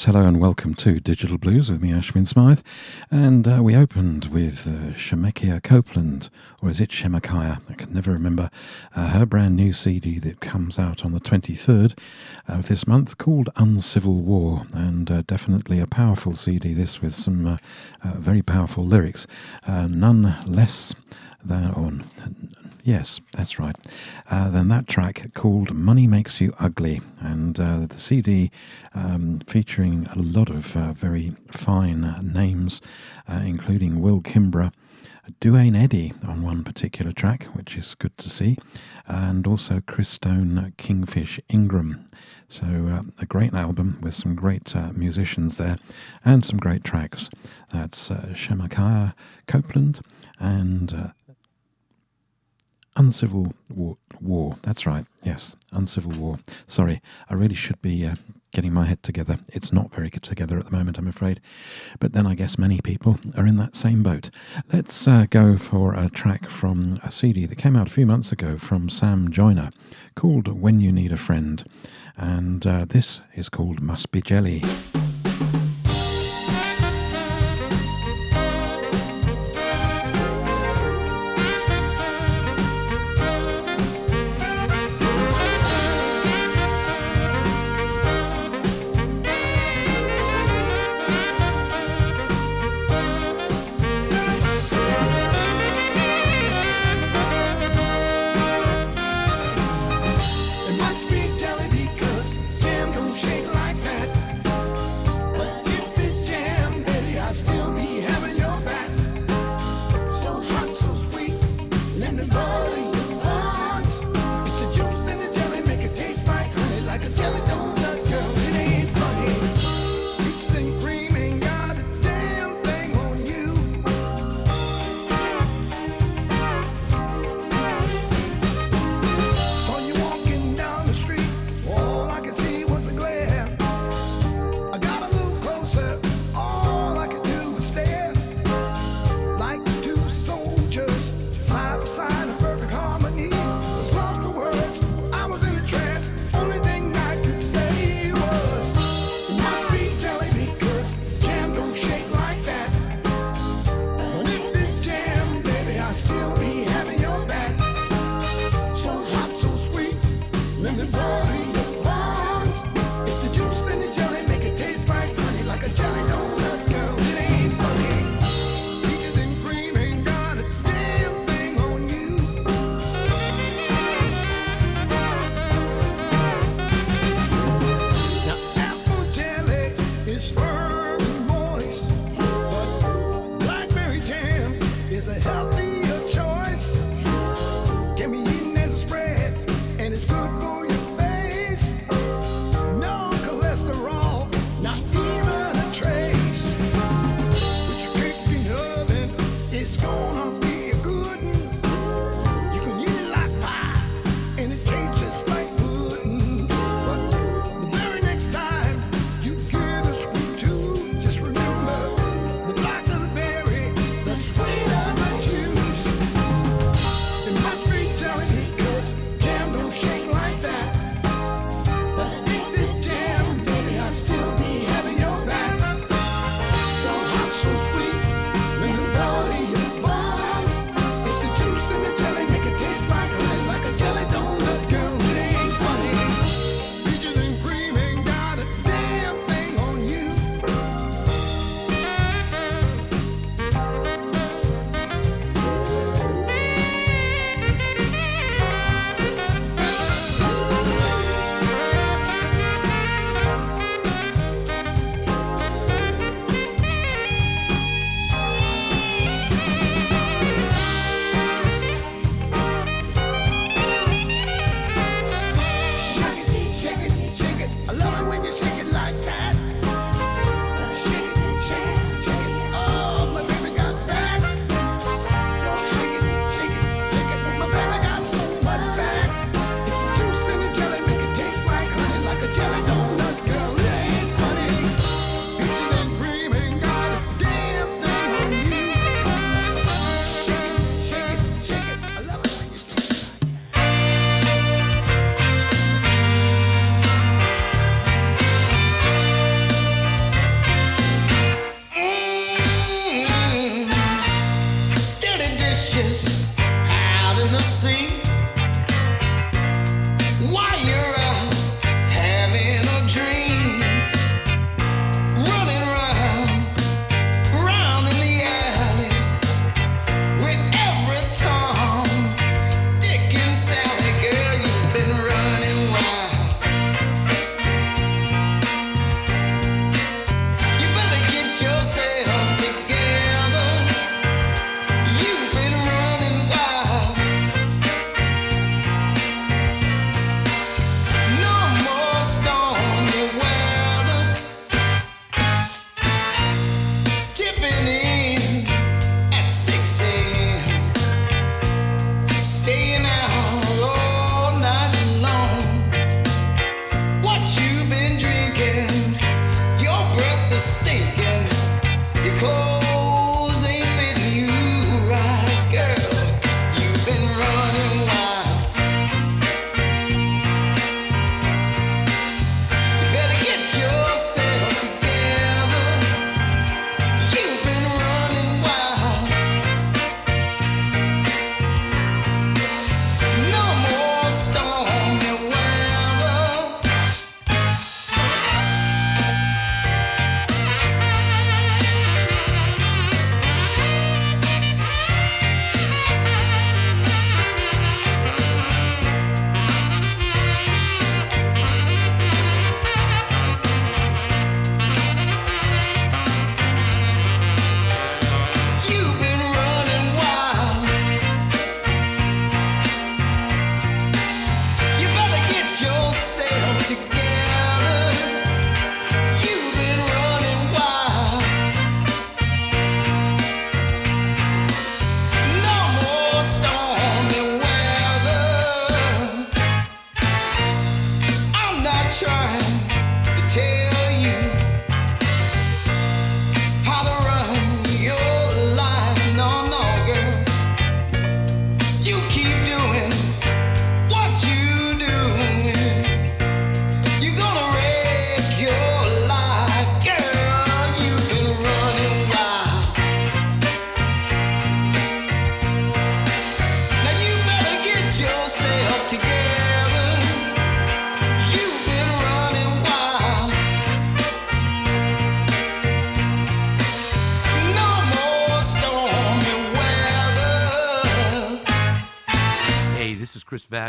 Yes, hello and welcome to Digital Blues with me, Ashwin Smythe. And uh, we opened with uh, Shemekia Copeland, or is it Shemakiah? I can never remember. Uh, her brand new CD that comes out on the 23rd of this month called Uncivil War. And uh, definitely a powerful CD, this with some uh, uh, very powerful lyrics. Uh, none less than, or Yes, that's right. Uh, then that track called Money Makes You Ugly, and uh, the CD um, featuring a lot of uh, very fine names, uh, including Will Kimbrough. Duane Eddy on one particular track, which is good to see, and also Christone, Kingfish Ingram. So, uh, a great album with some great uh, musicians there and some great tracks. That's uh, Shemakiah Copeland and uh, Uncivil War, War. That's right. Yes, Uncivil War. Sorry, I really should be uh, getting my head together. It's not very good together at the moment, I'm afraid. But then I guess many people are in that same boat. Let's uh, go for a track from a CD that came out a few months ago from Sam Joyner called When You Need a Friend. And uh, this is called Must Be Jelly.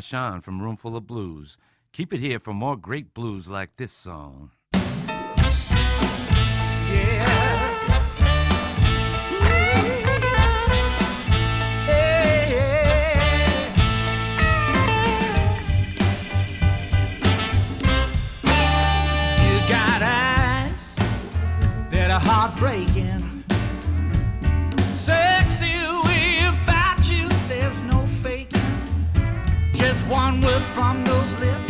Vachon from Roomful of Blues. Keep it here for more great blues like this song. Heartbreaking. One word from those lips.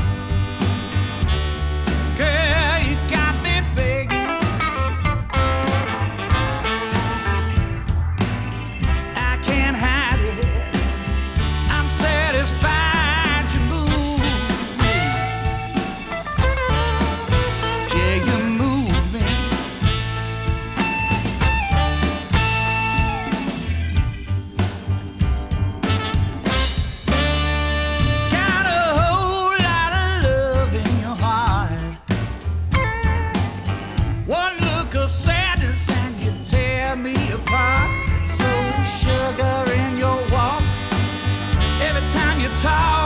tower.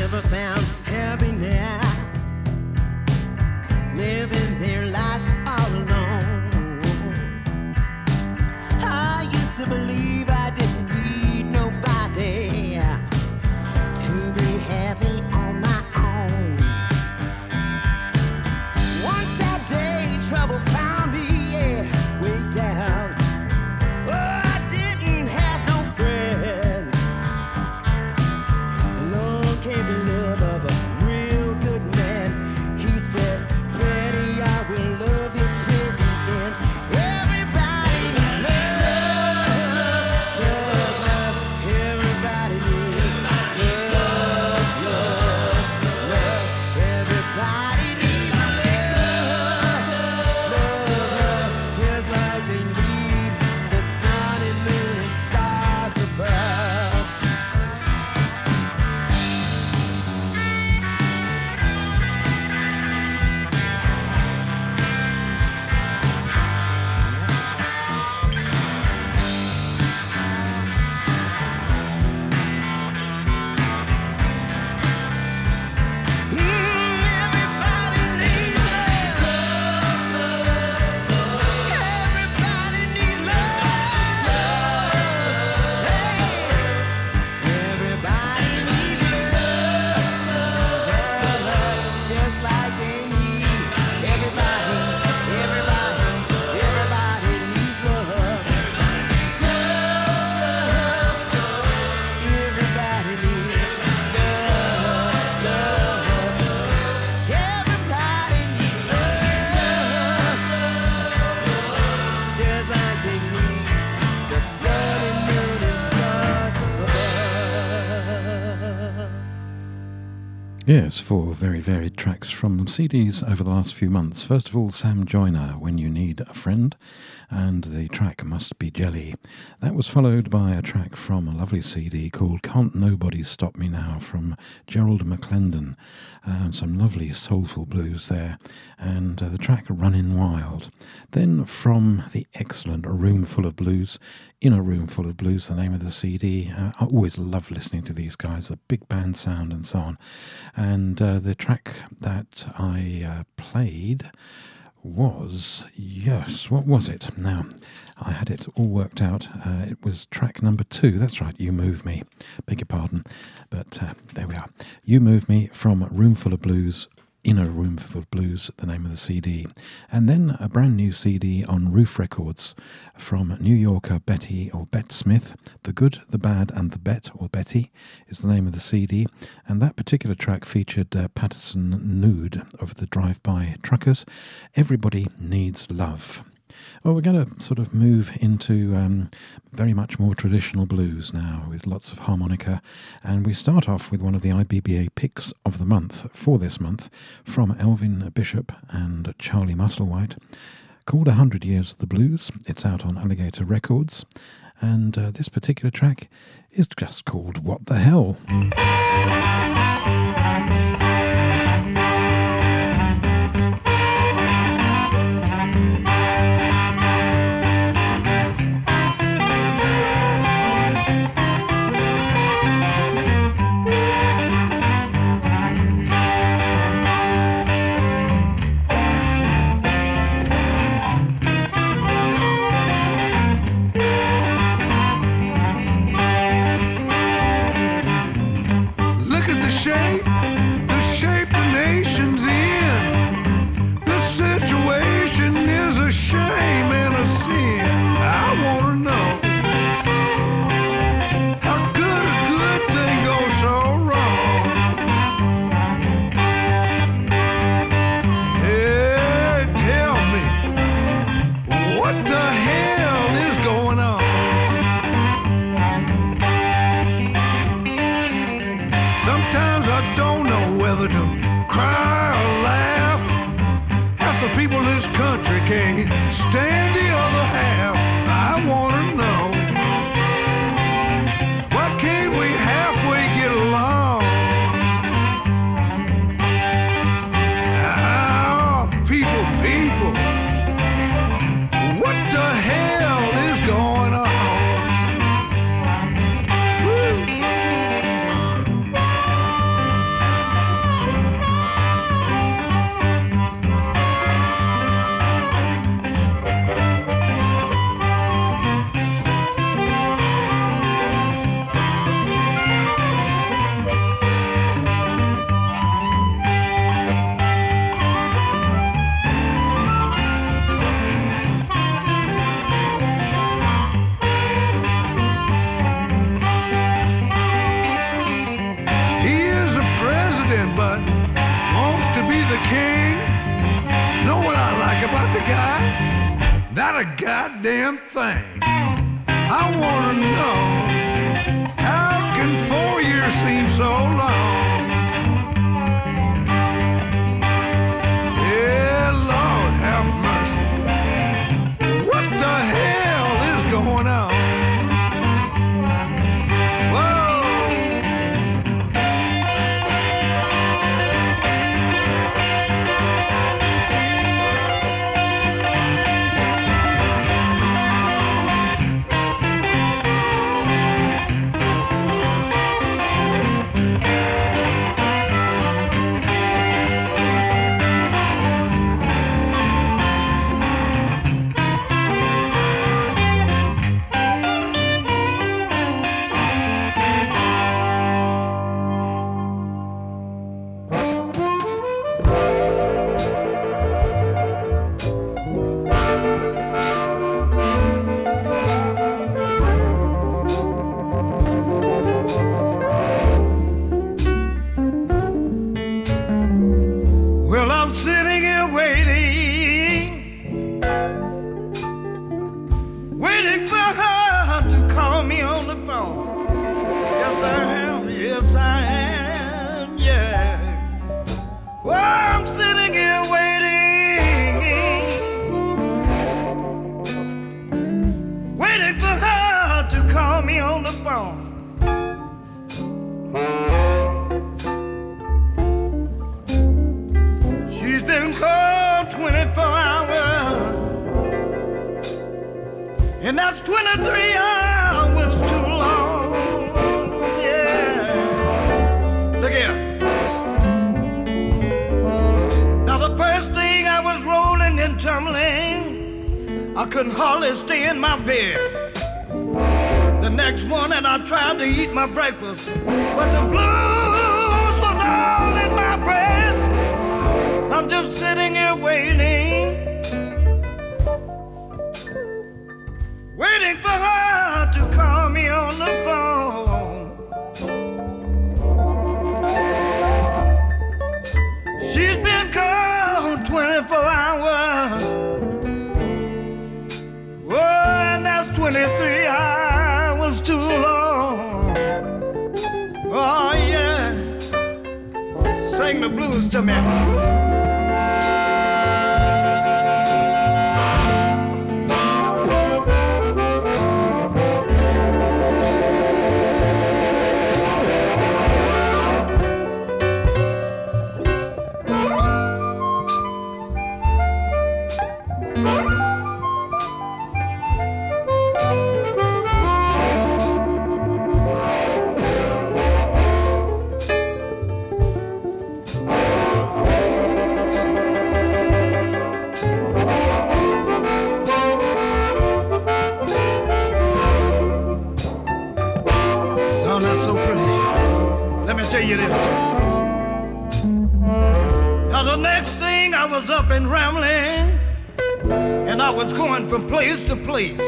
ever found. Yes, four very varied tracks from CDs over the last few months. First of all, Sam Joyner, When You Need a Friend, and the track Must Be Jelly. That was followed by a track from a lovely CD called Can't Nobody Stop Me Now from Gerald McClendon. And some lovely soulful blues there, and uh, the track Running Wild. Then from the excellent A Roomful of Blues, in a Roomful of Blues, the name of the CD. Uh, I always love listening to these guys, the big band sound and so on. And uh, the track that I uh, played was, yes, what was it? Now, I had it all worked out. Uh, it was track number two. That's right, You Move Me. Beg your pardon. But uh, there we are. You Move Me from Roomful of Blues Inner a Roomful of Blues, the name of the CD. And then a brand new CD on Ruf Records from New Yorker Betty or Bette Smith. The Good, the Bad, and the Bette or Betty is the name of the CD. And that particular track featured uh, Patterson Hood of the Drive By Truckers. Everybody Needs Love. Well, we're going to sort of move into um, very much more traditional blues now with lots of harmonica. And we start off with one of the IBBA picks of the month for this month from Elvin Bishop and Charlie Musselwhite called 100 Years of the Blues. It's out on Alligator Records. And uh, this particular track is just called What the Hell. A goddamn thing. I wanna know how can four years seem so long? She's 24 hours, and that's 23 hours too long. Yeah. Look here. Now, the first thing I was rolling and tumbling, I couldn't hardly stay in my bed. The next morning, I tried to eat my breakfast, but the blues I'm just sitting here waiting, waiting for her to call me on the phone. She's been gone 24 hours. Oh, and that's 23 hours too long. Oh, yeah. Sing the blues to me. Now, the next thing I was up and rambling, and I was going from place to place.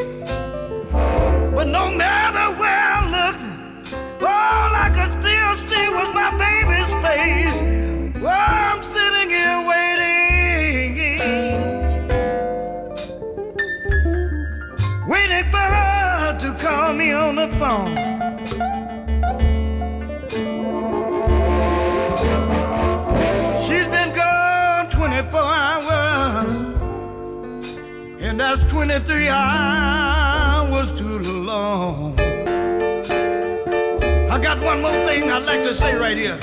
But no matter where I looked, all I could still see was my baby's face. Well, I'm sitting here waiting, waiting for her to call me on the phone. And that's 23 hours too long. I got one more thing I'd like to say right here.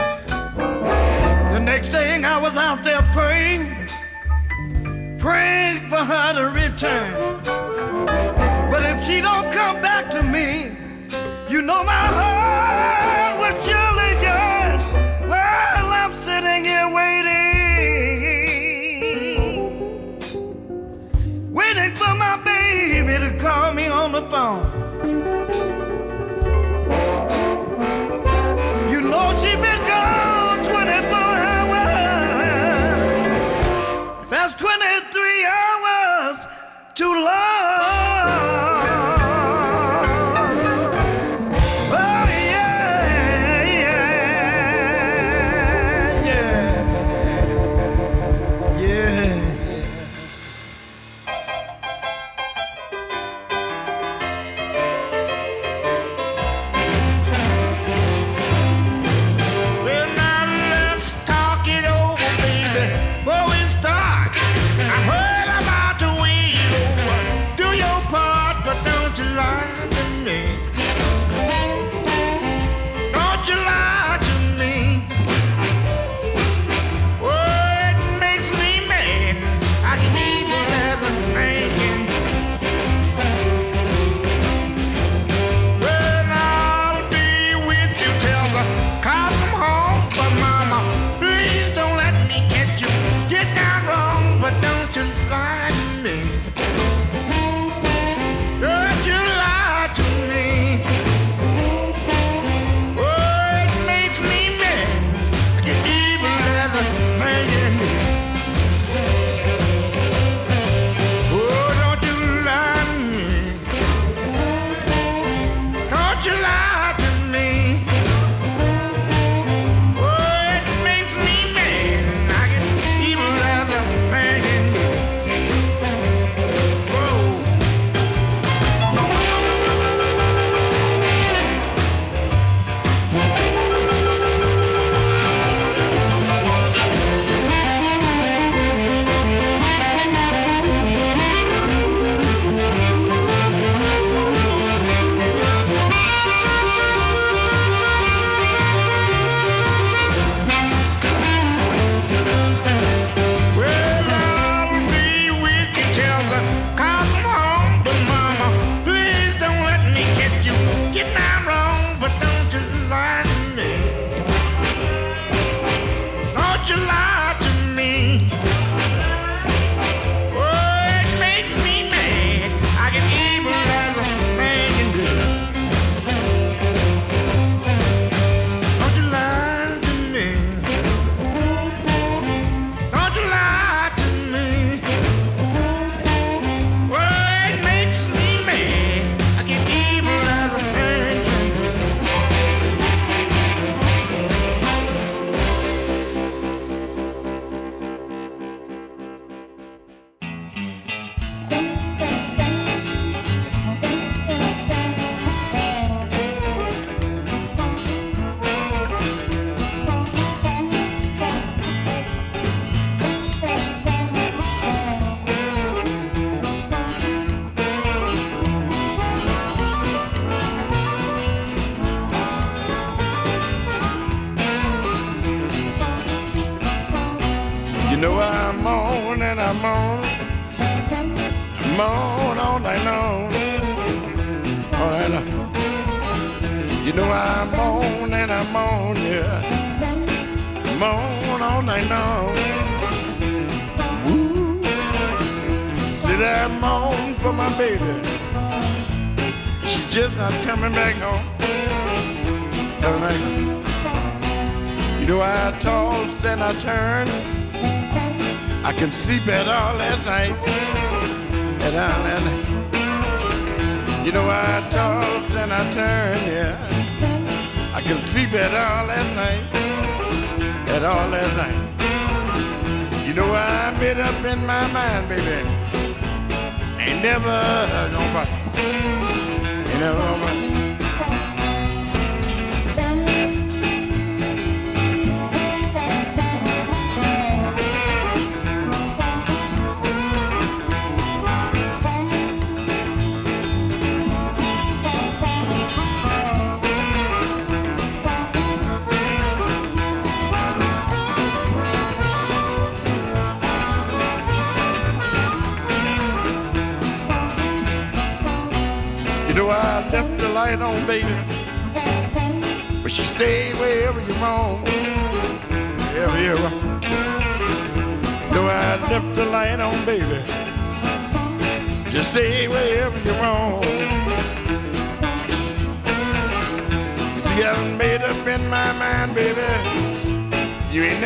The next thing I was out there praying, praying for her to return. But if she don't come back to me, you know my heart will surely yearn. Well, I'm sitting here waiting, call me on the phone.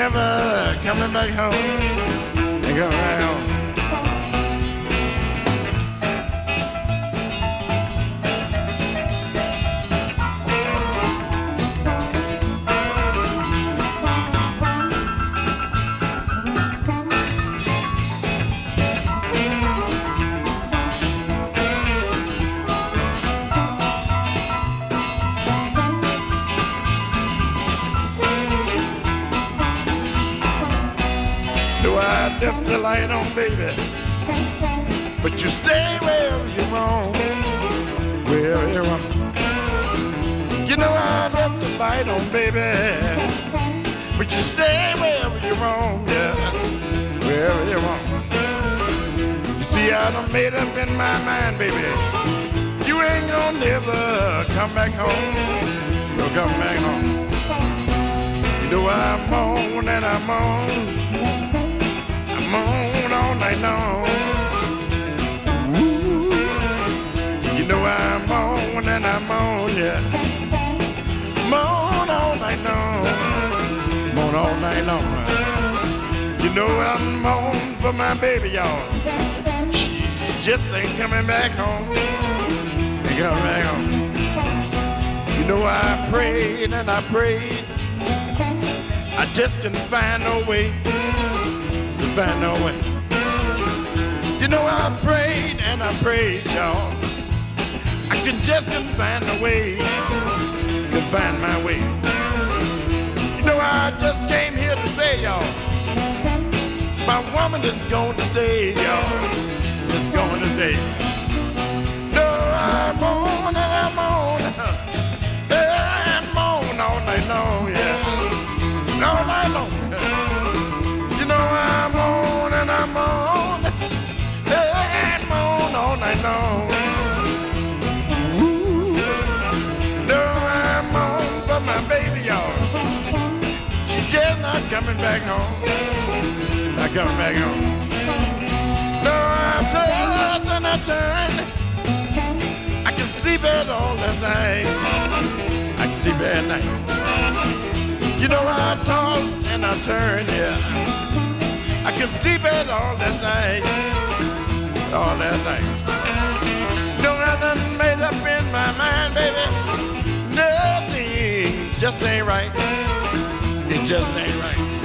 Never coming back home. Ain't coming back light on, baby. But you stay wherever you roam. Wherever you roam. You know I left the light on, baby. But you stay wherever you roam, yeah. Wherever you roam. You see, I done made up in my mind, baby. You ain't gonna never come back home. No come back home. You know I moan and I moan. Night long. Ooh. You know I'm on and I'm on, yeah. Moan all night long. Moan all night long. You know I moan for my baby, y'all. She just ain't coming back home. Ain't coming back home. You know I prayed and I prayed. I just couldn't find no way to find no way. Know I prayed and I prayed, y'all. I can just couldn't find a way to find my way. You know I just came here to say, y'all, my woman is going to stay, y'all. Is going to stay. No, I'm on and I'm on. I'm on all night long, yeah all night long. You know I'm on and I'm on. Not coming back home. Not coming back home. No, I toss and I turn. I can sleep at all that night. I can sleep at night. You know I toss and I turn, yeah. I can sleep at all that night, all that night. No, I done made up in my mind, baby. Nothing just ain't right. Just ain't right.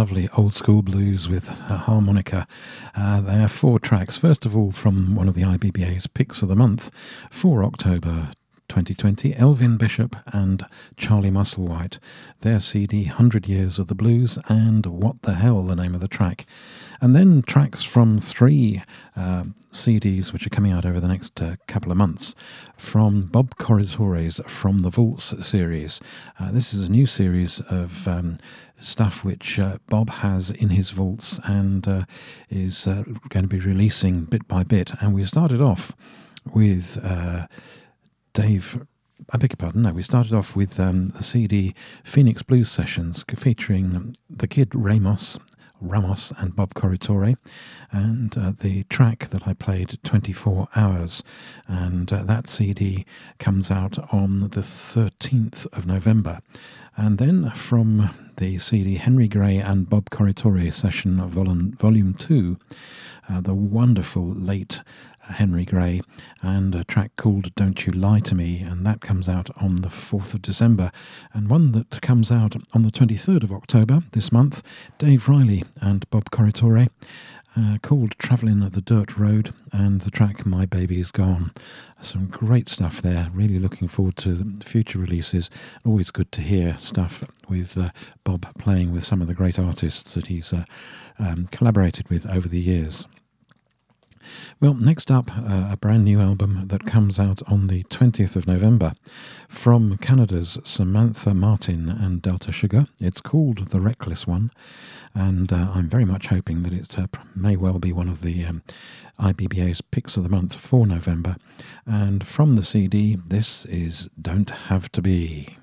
Lovely old school blues with a harmonica. Uh, there are four tracks. First of all, from one of the IBBA's picks of the month for October 2020, Elvin Bishop and Charlie Musselwhite. Their CD, 100 Years of the Blues, and What the Hell, the name of the track. And then tracks from three uh, CDs which are coming out over the next uh, couple of months from Bob Corritore's From the Vaults series. Uh, this is a new series of um, stuff which uh, Bob has in his vaults and uh, is uh, going to be releasing bit by bit. And we started off with Dave. I beg your pardon. No, we started off with um, the CD Phoenix Blues Sessions featuring the kid Ramos, Ramos and Bob Corritore, and uh, the track that I played 24 hours. And uh, that CD comes out on the 13th of November. And then from the CD Henry Gray and Bob Corritore session volume, volume 2, uh, the wonderful late Henry Gray, and a track called Don't You Lie to Me, and that comes out on the 4th of December. And one that comes out on the 23rd of October this month, Dave Riley and Bob Corritore. Uh, called Travelling the Dirt Road and the track My Baby Is Gone. Some great stuff there. Really looking forward to future releases. Always good to hear stuff with uh, Bob playing with some of the great artists that he's uh, um, collaborated with over the years. Well, next up, uh, a brand new album that comes out on the 20th of November from Canada's Samantha Martin and Delta Sugar. It's called The Reckless One, and uh, I'm very much hoping that it uh, may well be one of the um, IBBA's picks of the month for November. And from the CD, this is Don't Have to Be.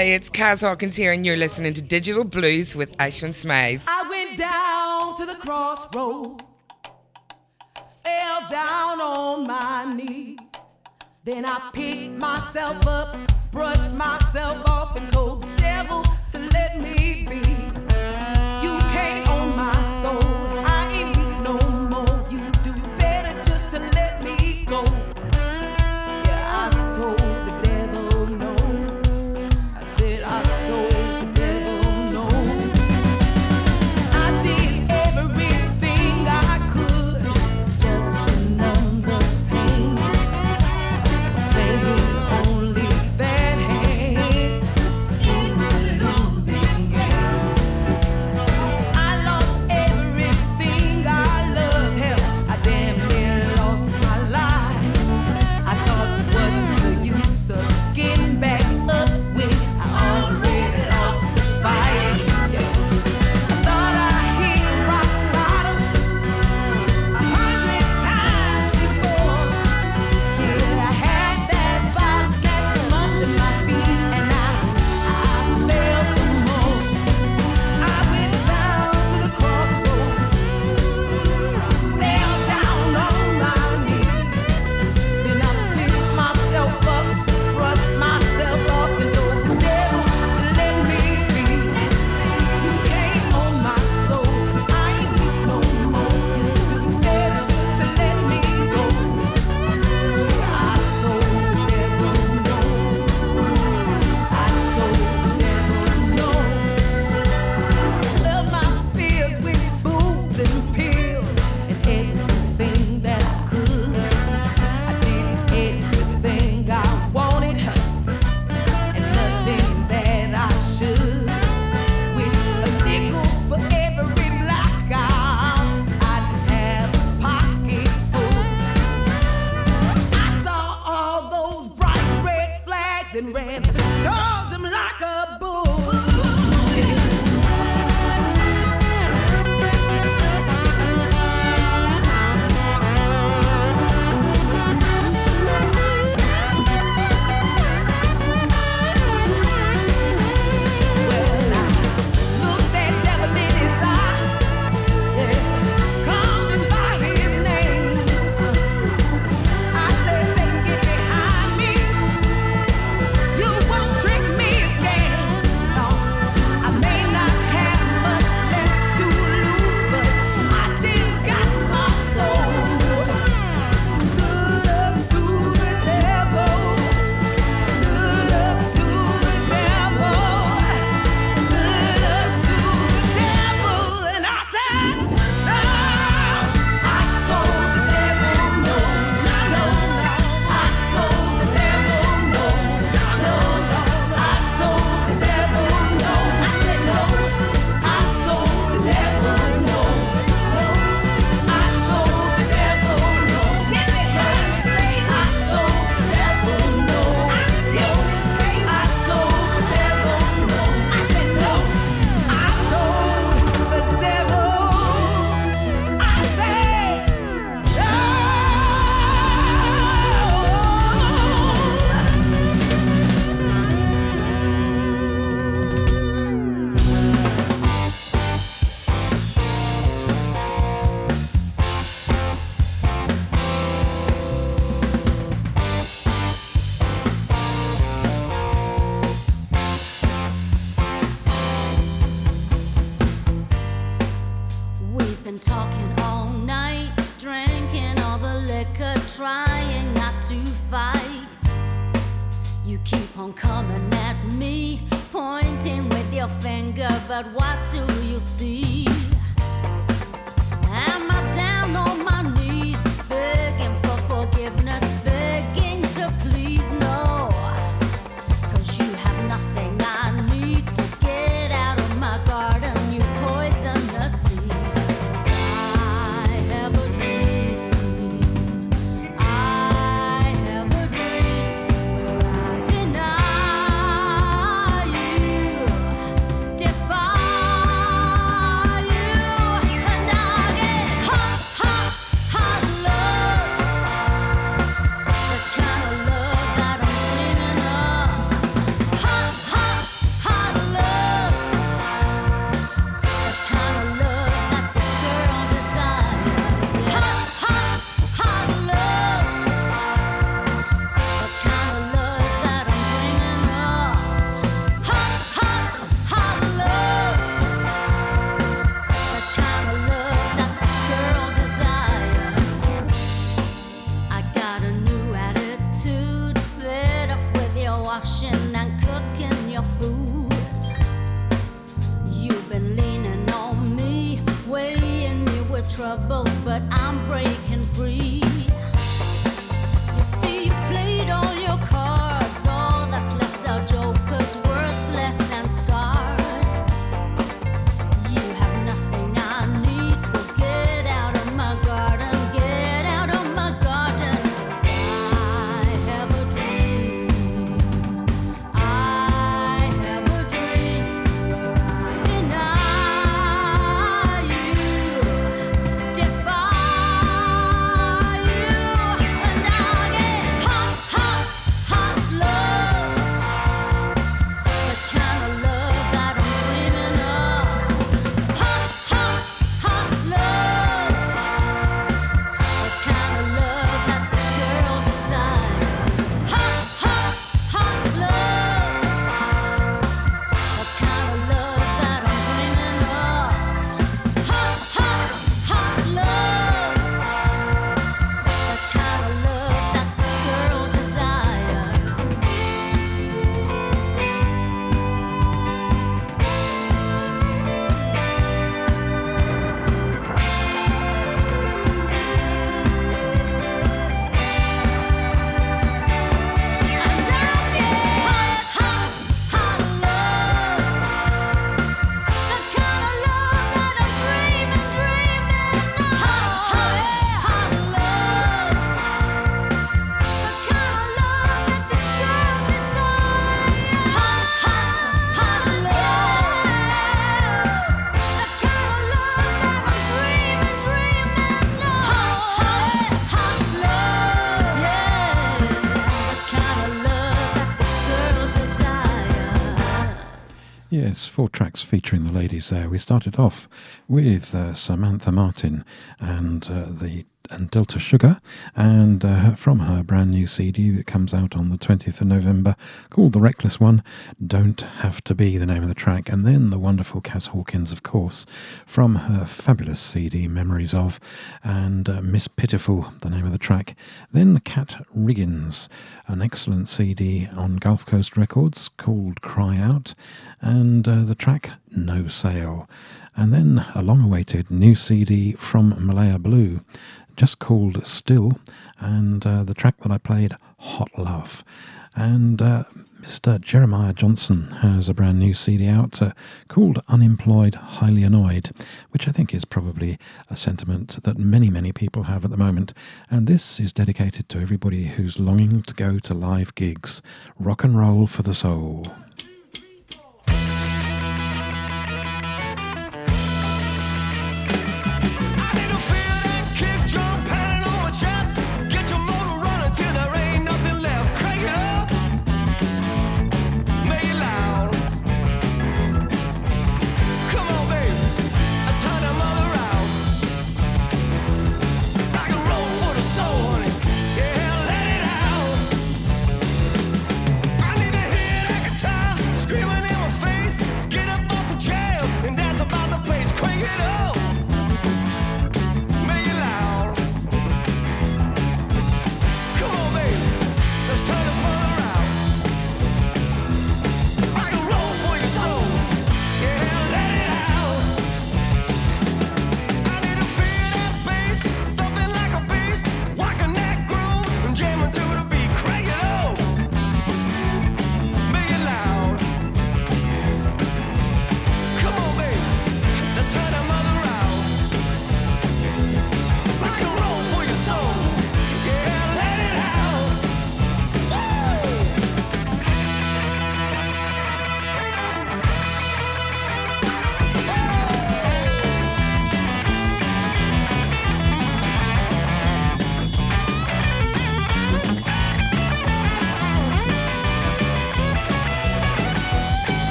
Hi, it's Kaz Hawkins here, and you're listening to Digital Blues with Ashwin Smythe. on coming at me, pointing with your finger, but what do you see? Am I down on my knees? Four tracks featuring the ladies there. We started off with uh, Samantha Martin and uh, the and Delta Sugar, and uh, from her brand new CD that comes out on the 20th of November called The Reckless One, Don't Have to Be the name of the track, and then the wonderful Kaz Hawkins, of course, from her fabulous CD Memories of, and uh, Miss Pitiful, the name of the track. Then Kat Riggins, an excellent CD on Gulf Coast Records called Cry Out, and uh, the track No Sale. And then a long awaited new CD from Malaya Blue, just called Still, and uh, the track that I played, Hot Love. And uh, Mr. Jeremiah Johnson has a brand new CD out uh, called Unemployed, Highly Annoyed, which I think is probably a sentiment that many, many people have at the moment. And this is dedicated to everybody who's longing to go to live gigs. Rock and roll for the soul.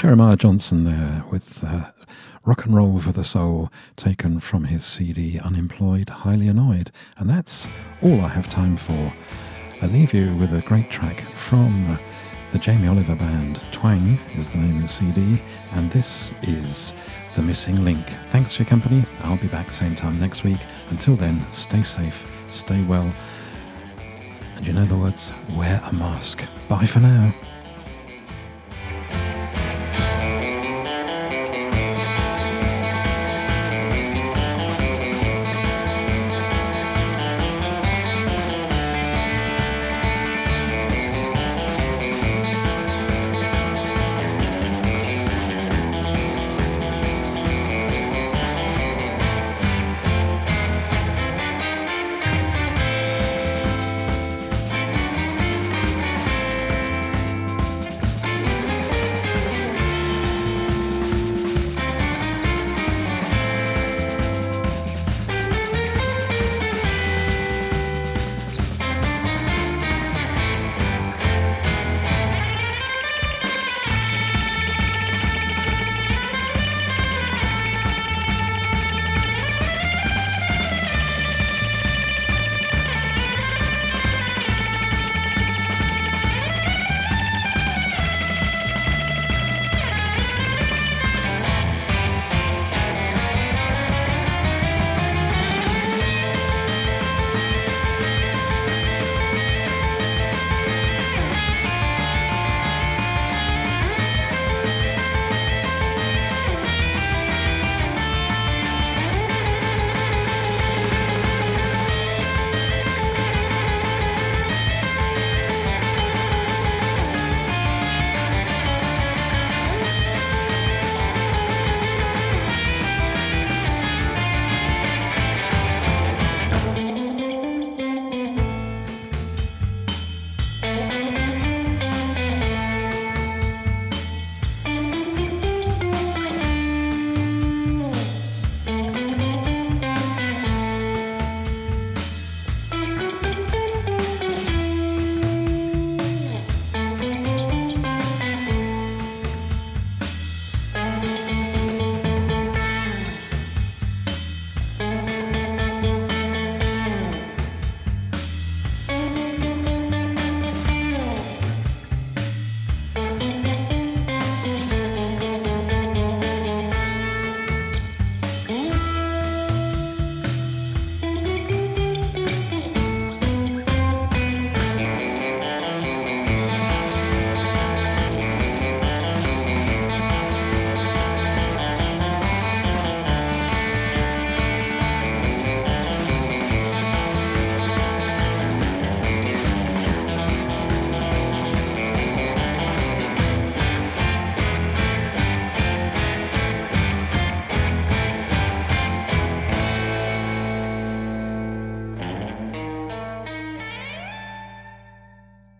Jeremiah Johnson there with uh, Rock and Roll for the Soul, taken from his CD Unemployed, Highly Annoyed. And that's all I have time for. I leave you with a great track from the James Oliver Band. Twang is the name of the CD, and this is The Missing Link. Thanks for your company. I'll be back same time next week. Until then, stay safe, stay well, and you know the words, wear a mask. Bye for now.